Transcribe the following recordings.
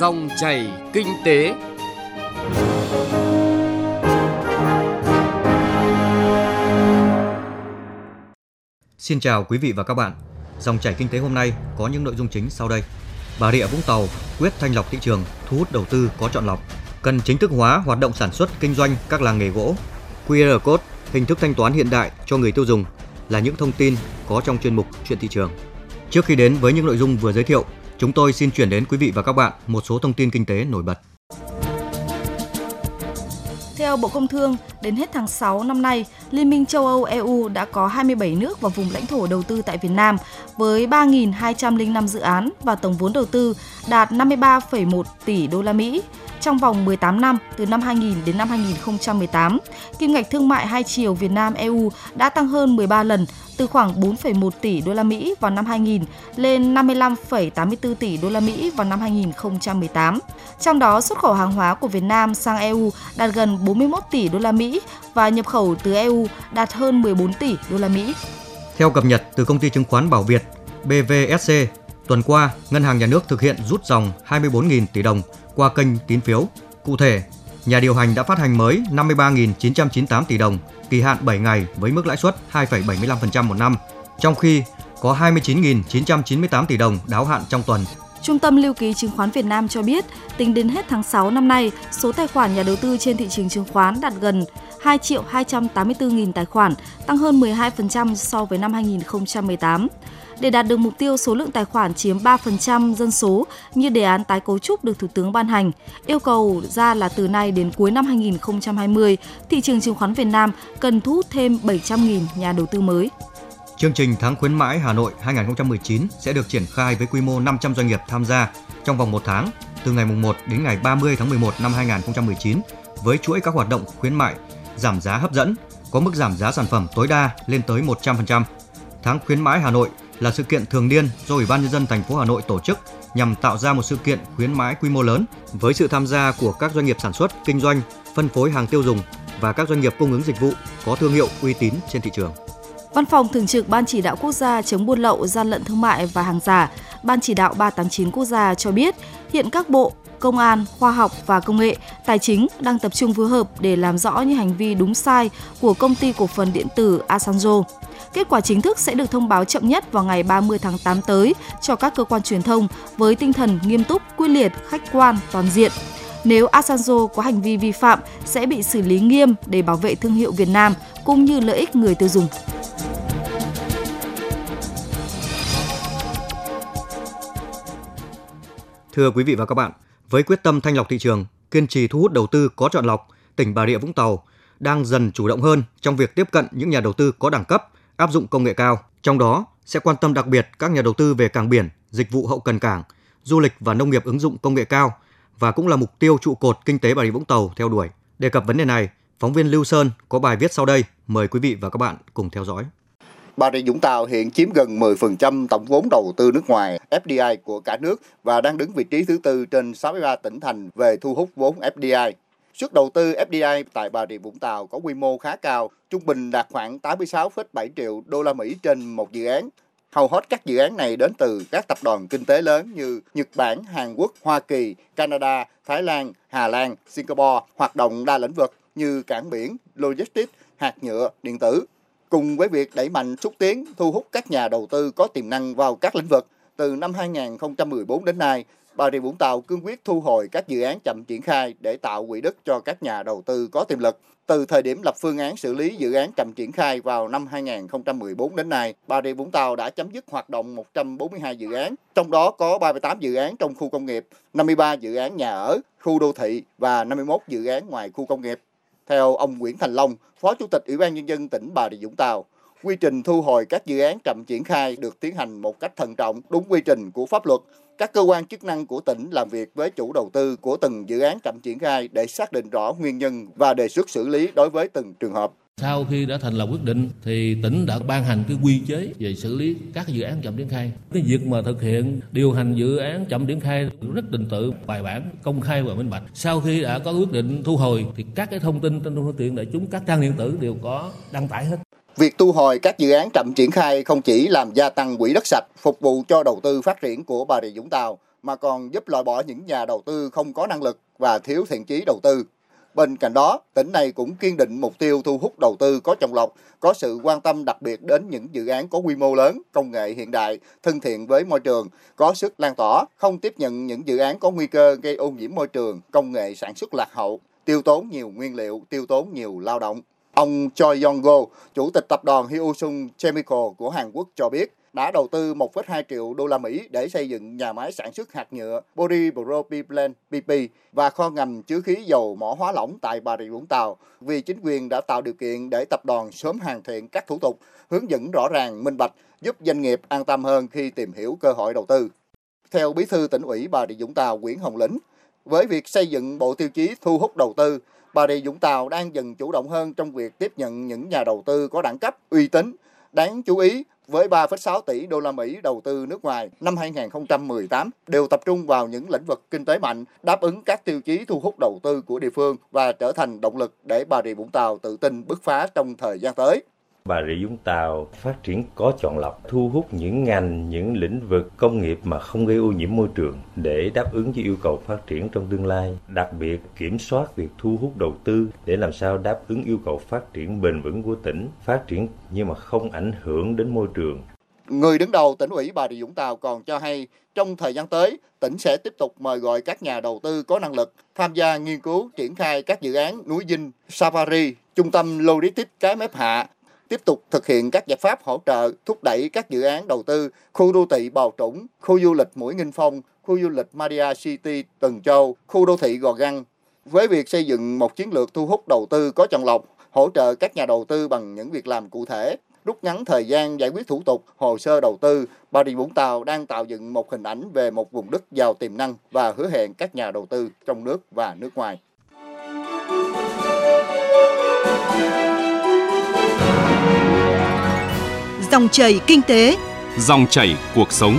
Dòng chảy kinh tế. Xin chào quý vị và các bạn. Dòng chảy kinh tế hôm nay có những nội dung chính sau đây. Bà Rịa Vũng Tàu quyết thanh lọc thị trường, thu hút đầu tư có chọn lọc. Cần chính thức hóa hoạt động sản xuất kinh doanh các làng nghề gỗ. QR code, hình thức thanh toán hiện đại cho người tiêu dùng là những thông tin có trong chuyên mục Chuyện thị trường. Trước khi đến với những nội dung vừa giới thiệu, chúng tôi xin chuyển đến quý vị và các bạn một số thông tin kinh tế nổi bật. Theo Bộ Công Thương, đến hết tháng 6 năm nay, Liên minh châu Âu EU đã có 27 nước và vùng lãnh thổ đầu tư tại Việt Nam với 3.205 dự án và tổng vốn đầu tư đạt 53,1 tỷ đô la Mỹ trong vòng 18 năm từ năm 2000 đến năm 2018. Kim ngạch thương mại hai chiều Việt Nam EU đã tăng hơn 13 lần từ khoảng 4,1 tỷ đô la Mỹ vào năm 2000 lên 55,84 tỷ đô la Mỹ vào năm 2018. Trong đó xuất khẩu hàng hóa của Việt Nam sang EU đạt gần 41 tỷ đô la Mỹ và nhập khẩu từ EU đạt hơn 14 tỷ đô la Mỹ. Theo cập nhật từ công ty chứng khoán Bảo Việt BVSC, tuần qua, Ngân hàng Nhà nước thực hiện rút dòng 24.000 tỷ đồng qua kênh tín phiếu. Cụ thể, nhà điều hành đã phát hành mới 53.998 tỷ đồng, kỳ hạn 7 ngày với mức lãi suất 2,75% một năm, trong khi có 29.998 tỷ đồng đáo hạn trong tuần. Trung tâm Lưu ký Chứng khoán Việt Nam cho biết, tính đến hết tháng 6 năm nay, số tài khoản nhà đầu tư trên thị trường chứng khoán đạt gần 2 triệu 284.000 tài khoản, tăng hơn 12% so với năm 2018 để đạt được mục tiêu số lượng tài khoản chiếm 3% dân số như đề án tái cấu trúc được Thủ tướng ban hành. Yêu cầu ra là từ nay đến cuối năm 2020, thị trường chứng khoán Việt Nam cần thu hút thêm 700.000 nhà đầu tư mới. Chương trình tháng khuyến mãi Hà Nội 2019 sẽ được triển khai với quy mô 500 doanh nghiệp tham gia trong vòng một tháng, từ ngày 1 đến ngày 30 tháng 11 năm 2019 với chuỗi các hoạt động khuyến mại, giảm giá hấp dẫn, có mức giảm giá sản phẩm tối đa lên tới 100%. Tháng khuyến mãi Hà Nội là sự kiện thường niên do Ủy ban nhân dân thành phố Hà Nội tổ chức nhằm tạo ra một sự kiện khuyến mãi quy mô lớn với sự tham gia của các doanh nghiệp sản xuất, kinh doanh, phân phối hàng tiêu dùng và các doanh nghiệp cung ứng dịch vụ có thương hiệu uy tín trên thị trường. Văn phòng Thường trực Ban Chỉ đạo Quốc gia chống buôn lậu, gian lận thương mại và hàng giả, Ban Chỉ đạo 389 Quốc gia cho biết hiện các bộ, công an, khoa học và công nghệ, tài chính đang tập trung phối hợp để làm rõ những hành vi đúng sai của công ty cổ phần điện tử Asanjo. Kết quả chính thức sẽ được thông báo chậm nhất vào ngày 30 tháng 8 tới cho các cơ quan truyền thông với tinh thần nghiêm túc, quyết liệt, khách quan, toàn diện. Nếu Asanjo có hành vi vi phạm sẽ bị xử lý nghiêm để bảo vệ thương hiệu Việt Nam cũng như lợi ích người tiêu dùng. Thưa quý vị và các bạn, với quyết tâm thanh lọc thị trường, kiên trì thu hút đầu tư có chọn lọc, tỉnh Bà Rịa Vũng Tàu đang dần chủ động hơn trong việc tiếp cận những nhà đầu tư có đẳng cấp, áp dụng công nghệ cao. Trong đó sẽ quan tâm đặc biệt các nhà đầu tư về cảng biển, dịch vụ hậu cần cảng, du lịch và nông nghiệp ứng dụng công nghệ cao và cũng là mục tiêu trụ cột kinh tế Bà Rịa Vũng Tàu theo đuổi. Đề cập vấn đề này, phóng viên Lưu Sơn có bài viết sau đây, mời quý vị và các bạn cùng theo dõi. Bà Rịa Vũng Tàu hiện chiếm gần 10% tổng vốn đầu tư nước ngoài FDI của cả nước và đang đứng vị trí thứ tư trên 63 tỉnh thành về thu hút vốn FDI. Suất đầu tư FDI tại Bà Rịa Vũng Tàu có quy mô khá cao, trung bình đạt khoảng 86,7 triệu đô la Mỹ trên một dự án. Hầu hết các dự án này đến từ các tập đoàn kinh tế lớn như Nhật Bản, Hàn Quốc, Hoa Kỳ, Canada, Thái Lan, Hà Lan, Singapore, hoạt động đa lĩnh vực như cảng biển, logistics, hạt nhựa, điện tử. Cùng với việc đẩy mạnh xúc tiến, thu hút các nhà đầu tư có tiềm năng vào các lĩnh vực, từ năm 2014 đến nay, Bà Rịa Vũng Tàu cương quyết thu hồi các dự án chậm triển khai để tạo quỹ đất cho các nhà đầu tư có tiềm lực. Từ thời điểm lập phương án xử lý dự án chậm triển khai vào năm 2014 đến nay, Bà Rịa Vũng Tàu đã chấm dứt hoạt động 142 dự án, trong đó có 38 dự án trong khu công nghiệp, 53 dự án nhà ở, khu đô thị và 51 dự án ngoài khu công nghiệp. Theo ông Nguyễn Thành Long, Phó Chủ tịch Ủy ban Nhân dân tỉnh Bà Rịa Vũng Tàu, quy trình thu hồi các dự án chậm triển khai được tiến hành một cách thận trọng, đúng quy trình của pháp luật. Các cơ quan chức năng của tỉnh làm việc với chủ đầu tư của từng dự án chậm triển khai để xác định rõ nguyên nhân và đề xuất xử lý đối với từng trường hợp. Sau khi đã thành lập quyết định thì tỉnh đã ban hành cái quy chế về xử lý các dự án chậm triển khai. Cái việc mà thực hiện điều hành dự án chậm triển khai rất trình tự, bài bản, công khai và minh bạch. Sau khi đã có quyết định thu hồi thì các cái thông tin trên phương tiện đại chúng các trang điện tử đều có đăng tải hết. Việc thu hồi các dự án chậm triển khai không chỉ làm gia tăng quỹ đất sạch phục vụ cho đầu tư phát triển của Bà Rịa Vũng Tàu mà còn giúp loại bỏ những nhà đầu tư không có năng lực và thiếu thiện chí đầu tư. Bên cạnh đó, tỉnh này cũng kiên định mục tiêu thu hút đầu tư có chọn lọc, có sự quan tâm đặc biệt đến những dự án có quy mô lớn, công nghệ hiện đại, thân thiện với môi trường, có sức lan tỏa, không tiếp nhận những dự án có nguy cơ gây ô nhiễm môi trường, công nghệ sản xuất lạc hậu, tiêu tốn nhiều nguyên liệu, tiêu tốn nhiều lao động. Ông Choi Yong-go, chủ tịch tập đoàn Hyosung Chemical của Hàn Quốc cho biết, đã đầu tư 1,2 triệu đô la Mỹ để xây dựng nhà máy sản xuất hạt nhựa Polypropylene PP và kho ngầm chứa khí dầu mỏ hóa lỏng tại Bà Rịa Vũng Tàu vì chính quyền đã tạo điều kiện để tập đoàn sớm hoàn thiện các thủ tục, hướng dẫn rõ ràng, minh bạch, giúp doanh nghiệp an tâm hơn khi tìm hiểu cơ hội đầu tư. Theo Bí thư tỉnh ủy Bà Rịa Vũng Tàu Nguyễn Hồng Lĩnh, với việc xây dựng bộ tiêu chí thu hút đầu tư, Bà Rịa Vũng Tàu đang dần chủ động hơn trong việc tiếp nhận những nhà đầu tư có đẳng cấp, uy tín. Đáng chú ý, với 3,6 tỷ đô la Mỹ đầu tư nước ngoài năm 2018 đều tập trung vào những lĩnh vực kinh tế mạnh, đáp ứng các tiêu chí thu hút đầu tư của địa phương và trở thành động lực để Bà Rịa Vũng Tàu tự tin bứt phá trong thời gian tới. Bà Rịa Vũng Tàu phát triển có chọn lọc, thu hút những ngành, những lĩnh vực công nghiệp mà không gây ô nhiễm môi trường để đáp ứng với yêu cầu phát triển trong tương lai. Đặc biệt kiểm soát việc thu hút đầu tư để làm sao đáp ứng yêu cầu phát triển bền vững của tỉnh, phát triển nhưng mà không ảnh hưởng đến môi trường. Người đứng đầu tỉnh ủy Bà Rịa Vũng Tàu còn cho hay trong thời gian tới, tỉnh sẽ tiếp tục mời gọi các nhà đầu tư có năng lực tham gia nghiên cứu triển khai các dự án núi dinh, safari, trung tâm logistics cái mép hạ, tiếp tục thực hiện các giải pháp hỗ trợ thúc đẩy các dự án đầu tư khu đô thị Bào Trũng, khu du lịch Mũi Nghinh Phong, khu du lịch Maria City Tuần Châu, khu đô thị Gò Găng. Với việc xây dựng một chiến lược thu hút đầu tư có chọn lọc, hỗ trợ các nhà đầu tư bằng những việc làm cụ thể, rút ngắn thời gian giải quyết thủ tục, hồ sơ đầu tư, Bà Rịa Vũng Tàu đang tạo dựng một hình ảnh về một vùng đất giàu tiềm năng và hứa hẹn các nhà đầu tư trong nước và nước ngoài. Dòng chảy kinh tế, Dòng chảy cuộc sống.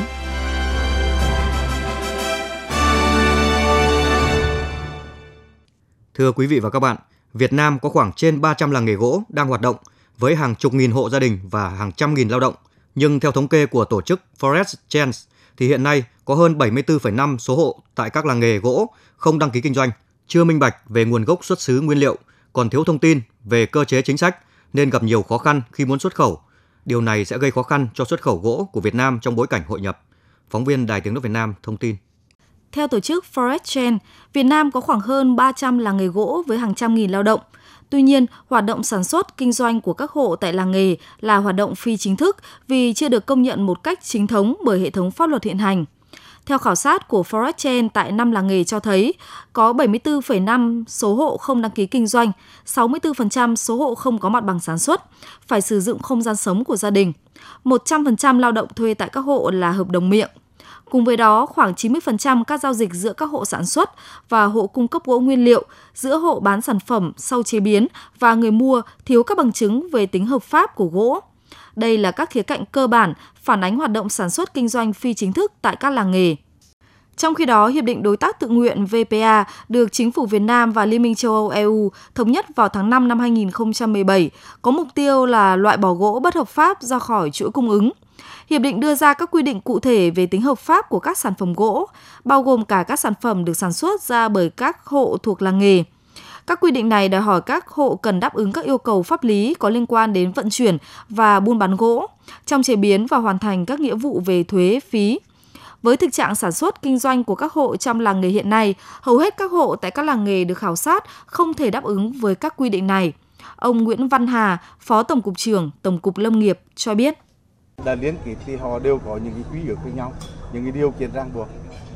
Thưa quý vị và các bạn, Việt Nam có khoảng trên 300 làng nghề gỗ đang hoạt động với hàng chục nghìn hộ gia đình và hàng trăm nghìn lao động. Nhưng theo thống kê của tổ chức Forest Chance thì hiện nay có hơn 74,5 số hộ tại các làng nghề gỗ không đăng ký kinh doanh, chưa minh bạch về nguồn gốc xuất xứ nguyên liệu, còn thiếu thông tin về cơ chế chính sách nên gặp nhiều khó khăn khi muốn xuất khẩu. Điều này sẽ gây khó khăn cho xuất khẩu gỗ của Việt Nam trong bối cảnh hội nhập. Phóng viên Đài Tiếng nói Việt Nam thông tin. Theo tổ chức Forest Chain, Việt Nam có khoảng hơn 300 làng nghề gỗ với hàng trăm nghìn lao động. Tuy nhiên, hoạt động sản xuất, kinh doanh của các hộ tại làng nghề là hoạt động phi chính thức vì chưa được công nhận một cách chính thống bởi hệ thống pháp luật hiện hành. Theo khảo sát của Forest Chain tại 5 làng nghề cho thấy, có 74,5 số hộ không đăng ký kinh doanh, 64% số hộ không có mặt bằng sản xuất, phải sử dụng không gian sống của gia đình. 100% lao động thuê tại các hộ là hợp đồng miệng. Cùng với đó, khoảng 90% các giao dịch giữa các hộ sản xuất và hộ cung cấp gỗ nguyên liệu, giữa hộ bán sản phẩm sau chế biến và người mua thiếu các bằng chứng về tính hợp pháp của gỗ. Đây là các khía cạnh cơ bản phản ánh hoạt động sản xuất kinh doanh phi chính thức tại các làng nghề. Trong khi đó, Hiệp định Đối tác tự nguyện VPA được Chính phủ Việt Nam và Liên minh châu Âu EU thống nhất vào tháng 5 năm 2017, có mục tiêu là loại bỏ gỗ bất hợp pháp ra khỏi chuỗi cung ứng. Hiệp định đưa ra các quy định cụ thể về tính hợp pháp của các sản phẩm gỗ, bao gồm cả các sản phẩm được sản xuất ra bởi các hộ thuộc làng nghề. Các quy định này đòi hỏi các hộ cần đáp ứng các yêu cầu pháp lý có liên quan đến vận chuyển và buôn bán gỗ, trong chế biến và hoàn thành các nghĩa vụ về thuế, phí. Với thực trạng sản xuất kinh doanh của các hộ trong làng nghề hiện nay, hầu hết các hộ tại các làng nghề được khảo sát không thể đáp ứng với các quy định này. Ông Nguyễn Văn Hà, Phó Tổng cục trưởng Tổng cục Lâm nghiệp cho biết đã liên kết thì họ đều có những cái quy ước với nhau những cái điều kiện ràng buộc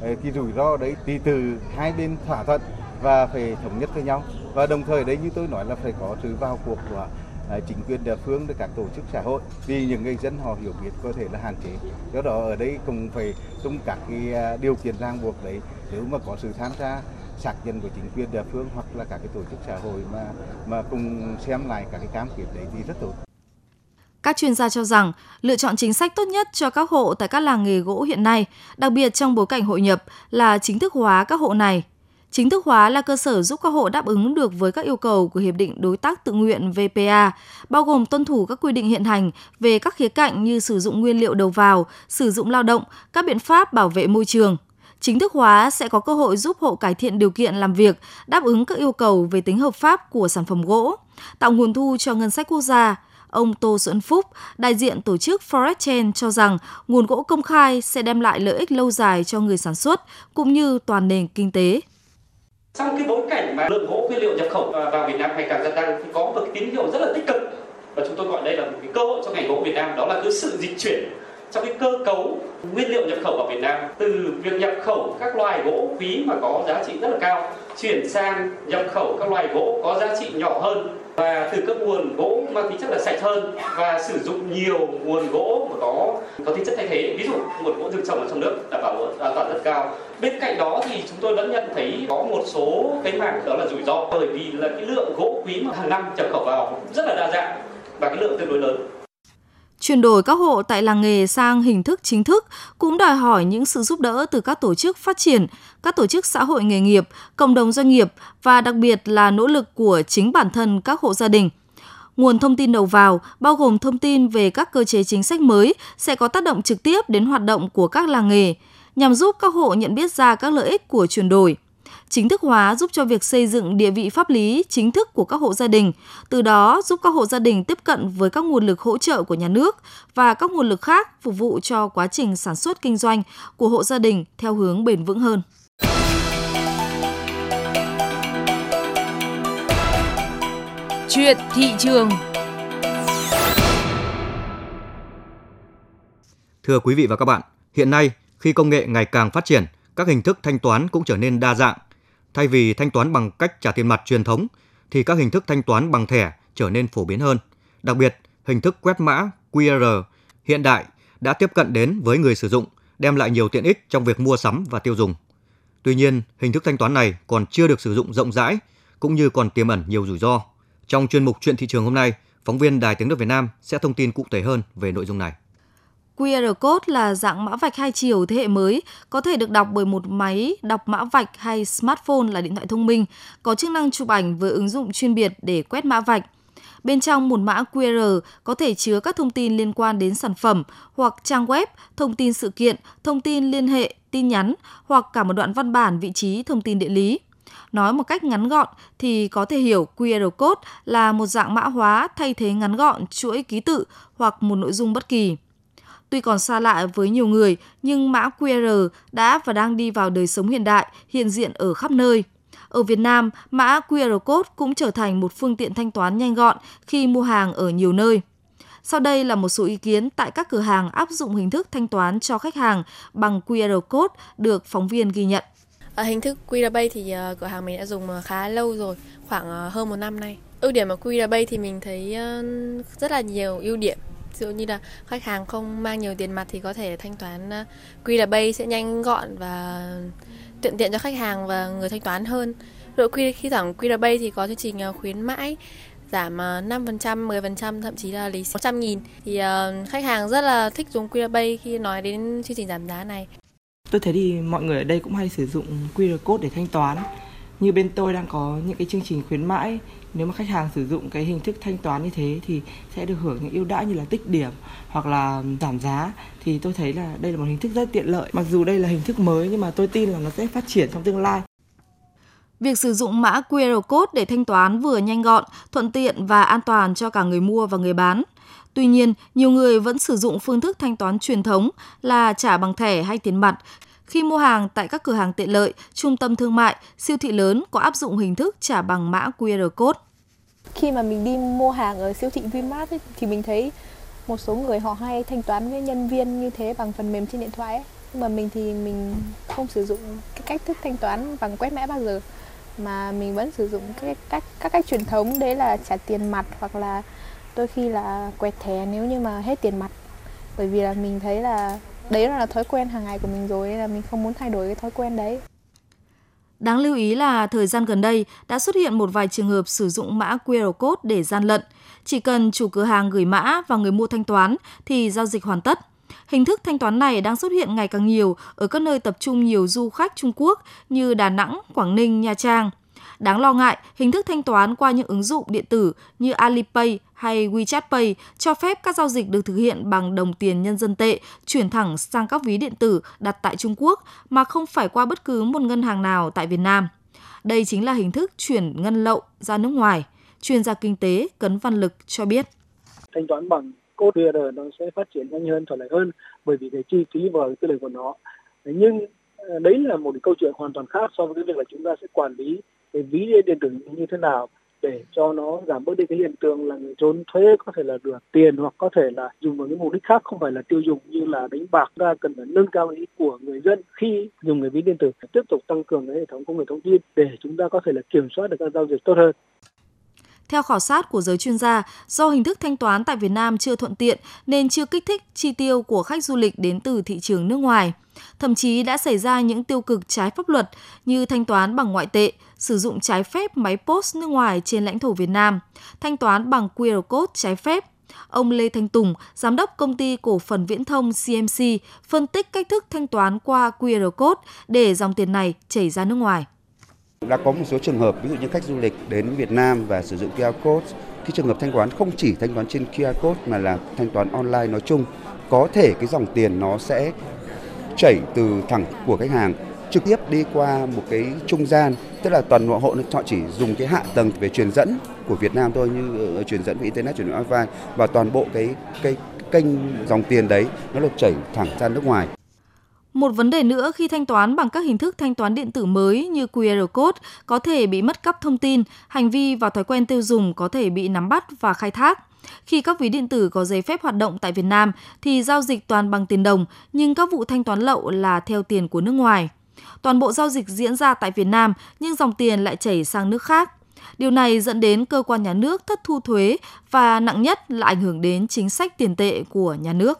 ờ, cái rủi ro đấy thì từ hai bên thỏa thuận và phải thống nhất với nhau và đồng thời đấy như tôi nói là phải có sự vào cuộc của à, chính quyền địa phương và các tổ chức xã hội. Vì những người dân họ hiểu biết có thể là hạn chế. Do đó ở đây cũng phải tung các cái à, điều kiện ràng buộc đấy. Nếu mà có sự tham gia xác nhận của chính quyền địa phương hoặc là các cái tổ chức xã hội mà mà cùng xem lại các cái cam kết đấy thì rất tốt. Các chuyên gia cho rằng, lựa chọn chính sách tốt nhất cho các hộ tại các làng nghề gỗ hiện nay, đặc biệt trong bối cảnh hội nhập, là chính thức hóa các hộ này. Chính thức hóa là cơ sở giúp các hộ đáp ứng được với các yêu cầu của Hiệp định Đối tác tự nguyện VPA, bao gồm tuân thủ các quy định hiện hành về các khía cạnh như sử dụng nguyên liệu đầu vào, sử dụng lao động, các biện pháp bảo vệ môi trường. Chính thức hóa sẽ có cơ hội giúp hộ cải thiện điều kiện làm việc, đáp ứng các yêu cầu về tính hợp pháp của sản phẩm gỗ, tạo nguồn thu cho ngân sách quốc gia. Ông Tô Xuân Phúc, đại diện tổ chức Forest Chain cho rằng nguồn gỗ công khai sẽ đem lại lợi ích lâu dài cho người sản xuất cũng như toàn nền kinh tế. Trong cái bối cảnh mà lượng gỗ nguyên liệu nhập khẩu vào Việt Nam ngày càng gia tăng thì có một tín hiệu rất là tích cực. Và chúng tôi gọi đây là một cái cơ hội cho ngành gỗ Việt Nam, đó là cái sự dịch chuyển trong cái cơ cấu nguyên liệu nhập khẩu vào Việt Nam, từ việc nhập khẩu các loài gỗ quý mà có giá trị rất là cao, chuyển sang nhập khẩu các loài gỗ có giá trị nhỏ hơn. Và từ các nguồn gỗ mang tính chất là sạch hơn và sử dụng nhiều nguồn gỗ mà có có tính chất thay thế. Ví dụ, nguồn gỗ rừng trồng ở trong nước đảm bảo an toàn rất cao. Bên cạnh đó thì chúng tôi vẫn nhận thấy có một số cái mảng đó là rủi ro, bởi vì là cái lượng gỗ quý mà hàng năm nhập khẩu vào rất là đa dạng và cái lượng tương đối lớn. Chuyển đổi các hộ tại làng nghề sang hình thức chính thức cũng đòi hỏi những sự giúp đỡ từ các tổ chức phát triển, các tổ chức xã hội nghề nghiệp, cộng đồng doanh nghiệp và đặc biệt là nỗ lực của chính bản thân các hộ gia đình. Nguồn thông tin đầu vào, bao gồm thông tin về các cơ chế chính sách mới, sẽ có tác động trực tiếp đến hoạt động của các làng nghề, nhằm giúp các hộ nhận biết ra các lợi ích của chuyển đổi – chính thức hóa giúp cho việc xây dựng địa vị pháp lý chính thức của các hộ gia đình, từ đó giúp các hộ gia đình tiếp cận với các nguồn lực hỗ trợ của nhà nước và các nguồn lực khác phục vụ cho quá trình sản xuất kinh doanh của hộ gia đình theo hướng bền vững hơn. Chuyện thị trường Thưa quý vị và các bạn, hiện nay khi công nghệ ngày càng phát triển, các hình thức thanh toán cũng trở nên đa dạng Thay vì thanh toán bằng cách trả tiền mặt truyền thống thì các hình thức thanh toán bằng thẻ trở nên phổ biến hơn. Đặc biệt, hình thức quét mã QR hiện đại đã tiếp cận đến với người sử dụng, đem lại nhiều tiện ích trong việc mua sắm và tiêu dùng. Tuy nhiên, hình thức thanh toán này còn chưa được sử dụng rộng rãi cũng như còn tiềm ẩn nhiều rủi ro. Trong chuyên mục chuyện thị trường hôm nay, phóng viên Đài Tiếng nói Việt Nam sẽ thông tin cụ thể hơn về nội dung này. QR code là dạng mã vạch hai chiều thế hệ mới, có thể được đọc bởi một máy đọc mã vạch hay smartphone là điện thoại thông minh, có chức năng chụp ảnh với ứng dụng chuyên biệt để quét mã vạch. Bên trong một mã QR có thể chứa các thông tin liên quan đến sản phẩm hoặc trang web, thông tin sự kiện, thông tin liên hệ, tin nhắn hoặc cả một đoạn văn bản vị trí thông tin địa lý. Nói một cách ngắn gọn thì có thể hiểu QR code là một dạng mã hóa thay thế ngắn gọn chuỗi ký tự hoặc một nội dung bất kỳ. Tuy còn xa lạ với nhiều người, nhưng mã QR đã và đang đi vào đời sống hiện đại, hiện diện ở khắp nơi. Ở Việt Nam, mã QR code cũng trở thành một phương tiện thanh toán nhanh gọn khi mua hàng ở nhiều nơi. Sau đây là một số ý kiến tại các cửa hàng áp dụng hình thức thanh toán cho khách hàng bằng QR code được phóng viên ghi nhận. Ở hình thức QR Pay thì uh, cửa hàng mình đã dùng à, khá lâu rồi, khoảng uh, hơn một năm nay. Ưu điểm của QR Pay thì mình thấy rất là nhiều ưu điểm ví dụ như là khách hàng không mang nhiều tiền mặt thì có thể thanh toán à, uh, QR Pay sẽ nhanh gọn và tiện tiện cho khách hàng và người thanh toán hơn. Rồi khi khi giảm QR Pay thì có chương trình à, khuyến mãi giảm à, 5%, 10%, thậm chí là lý 100 nghìn thì uh, khách hàng rất là thích dùng QR Pay khi nói đến chương trình giảm giá này. Tôi thấy thì mọi người ở đây cũng hay sử dụng QR code để thanh toán. Như bên tôi đang có những cái chương trình khuyến mãi nếu mà khách hàng sử dụng cái hình thức thanh toán như thế thì sẽ được hưởng những ưu đãi như là tích điểm hoặc là giảm giá. Thì tôi thấy là đây là một hình thức rất tiện lợi. Mặc dù đây là hình thức mới nhưng mà tôi tin là nó sẽ phát triển trong tương lai. Việc sử dụng mã QR code để thanh toán vừa nhanh gọn, thuận tiện và an toàn cho cả người mua và người bán. Tuy nhiên, nhiều người vẫn sử dụng phương thức thanh toán truyền thống là trả bằng thẻ hay tiền mặt khi mua hàng tại các cửa hàng tiện lợi, trung tâm thương mại, siêu thị lớn có áp dụng hình thức trả bằng mã QR code. Khi mà mình đi mua hàng ở siêu thị Vinmart ấy, thì mình thấy một số người họ hay thanh toán với nhân viên như thế bằng phần mềm trên điện thoại ấy. Nhưng mà mình thì mình không sử dụng cái cách thức thanh toán bằng quét mã bao giờ mà mình vẫn sử dụng cái cách các cách truyền thống đấy là trả tiền mặt hoặc là đôi khi là quẹt thẻ nếu như mà hết tiền mặt bởi vì là mình thấy là đấy là thói quen hàng ngày của mình rồi nên là mình không muốn thay đổi cái thói quen đấy Đáng lưu ý là thời gian gần đây đã xuất hiện một vài trường hợp sử dụng mã QR code để gian lận. Chỉ cần chủ cửa hàng gửi mã và người mua thanh toán thì giao dịch hoàn tất. Hình thức thanh toán này đang xuất hiện ngày càng nhiều ở các nơi tập trung nhiều du khách Trung Quốc như Đà Nẵng, Quảng Ninh, Nha Trang. Đáng lo ngại, hình thức thanh toán qua những ứng dụng điện tử như Alipay hay WeChat Pay cho phép các giao dịch được thực hiện bằng đồng tiền nhân dân tệ chuyển thẳng sang các ví điện tử đặt tại Trung Quốc mà không phải qua bất cứ một ngân hàng nào tại Việt Nam. Đây chính là hình thức chuyển ngân lậu ra nước ngoài. Chuyên gia kinh tế Cấn Văn Lực cho biết. Thanh toán bằng code QR nó sẽ phát triển nhanh hơn, thuận lợi hơn bởi vì cái chi phí và tư lợi của nó. Nhưng ờ, đấy là một câu chuyện hoàn toàn khác so với cái việc là chúng ta sẽ quản lý cái ví điện tử như thế nào để cho nó giảm bớt đi cái hiện tượng là người trốn thuế có thể là được tiền hoặc có thể là dùng vào những mục đích khác, không phải là tiêu dùng như là đánh bạc. Ra cần phải nâng cao ý của người dân khi dùng cái ví điện tử tiếp tục tăng cường cái hệ thống công nghệ thông tin để chúng ta có thể là kiểm soát được các giao dịch tốt hơn theo khảo sát của giới chuyên gia, do hình thức thanh toán tại Việt Nam chưa thuận tiện nên chưa kích thích chi tiêu của khách du lịch đến từ thị trường nước ngoài. Thậm chí đã xảy ra những tiêu cực trái pháp luật như thanh toán bằng ngoại tệ, sử dụng trái phép máy post nước ngoài trên lãnh thổ Việt Nam, thanh toán bằng QR code trái phép. Ông Lê Thanh Tùng, giám đốc công ty cổ phần viễn thông CMC, phân tích cách thức thanh toán qua QR code để dòng tiền này chảy ra nước ngoài. Đã có một số trường hợp ví dụ như khách du lịch đến Việt Nam và sử dụng QR code, cái trường hợp thanh toán không chỉ thanh toán trên QR code mà là thanh toán online nói chung, có thể cái dòng tiền nó sẽ chảy từ thẳng của khách hàng trực tiếp đi qua một cái trung gian tức là toàn bộ hộ họ chỉ dùng cái hạ tầng về truyền dẫn của Việt Nam thôi như ờ, ờ, truyền dẫn về internet truyền dẫn wifi và toàn bộ cái cái kênh dòng tiền đấy nó được chảy thẳng ra nước ngoài một vấn đề nữa khi thanh toán bằng các hình thức thanh toán điện tử mới như QR code có thể bị mất cắp thông tin, hành vi và thói quen tiêu dùng có thể bị nắm bắt và khai thác. Khi các ví điện tử có giấy phép hoạt động tại Việt Nam thì giao dịch toàn bằng tiền đồng, nhưng các vụ thanh toán lậu là theo tiền của nước ngoài. Toàn bộ giao dịch diễn ra tại Việt Nam nhưng dòng tiền lại chảy sang nước khác. Điều này dẫn đến cơ quan nhà nước thất thu thuế và nặng nhất là ảnh hưởng đến chính sách tiền tệ của nhà nước.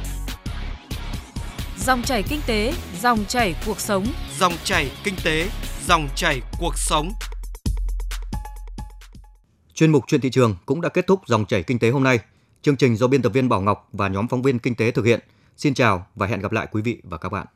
Dòng chảy kinh tế, dòng chảy cuộc sống. Dòng chảy kinh tế, dòng chảy cuộc sống. Chuyên mục chuyện thị trường cũng đã kết thúc dòng chảy kinh tế hôm nay. Chương trình do biên tập viên Bảo Ngọc và nhóm phóng viên kinh tế thực hiện. Xin chào và hẹn gặp lại quý vị và các bạn.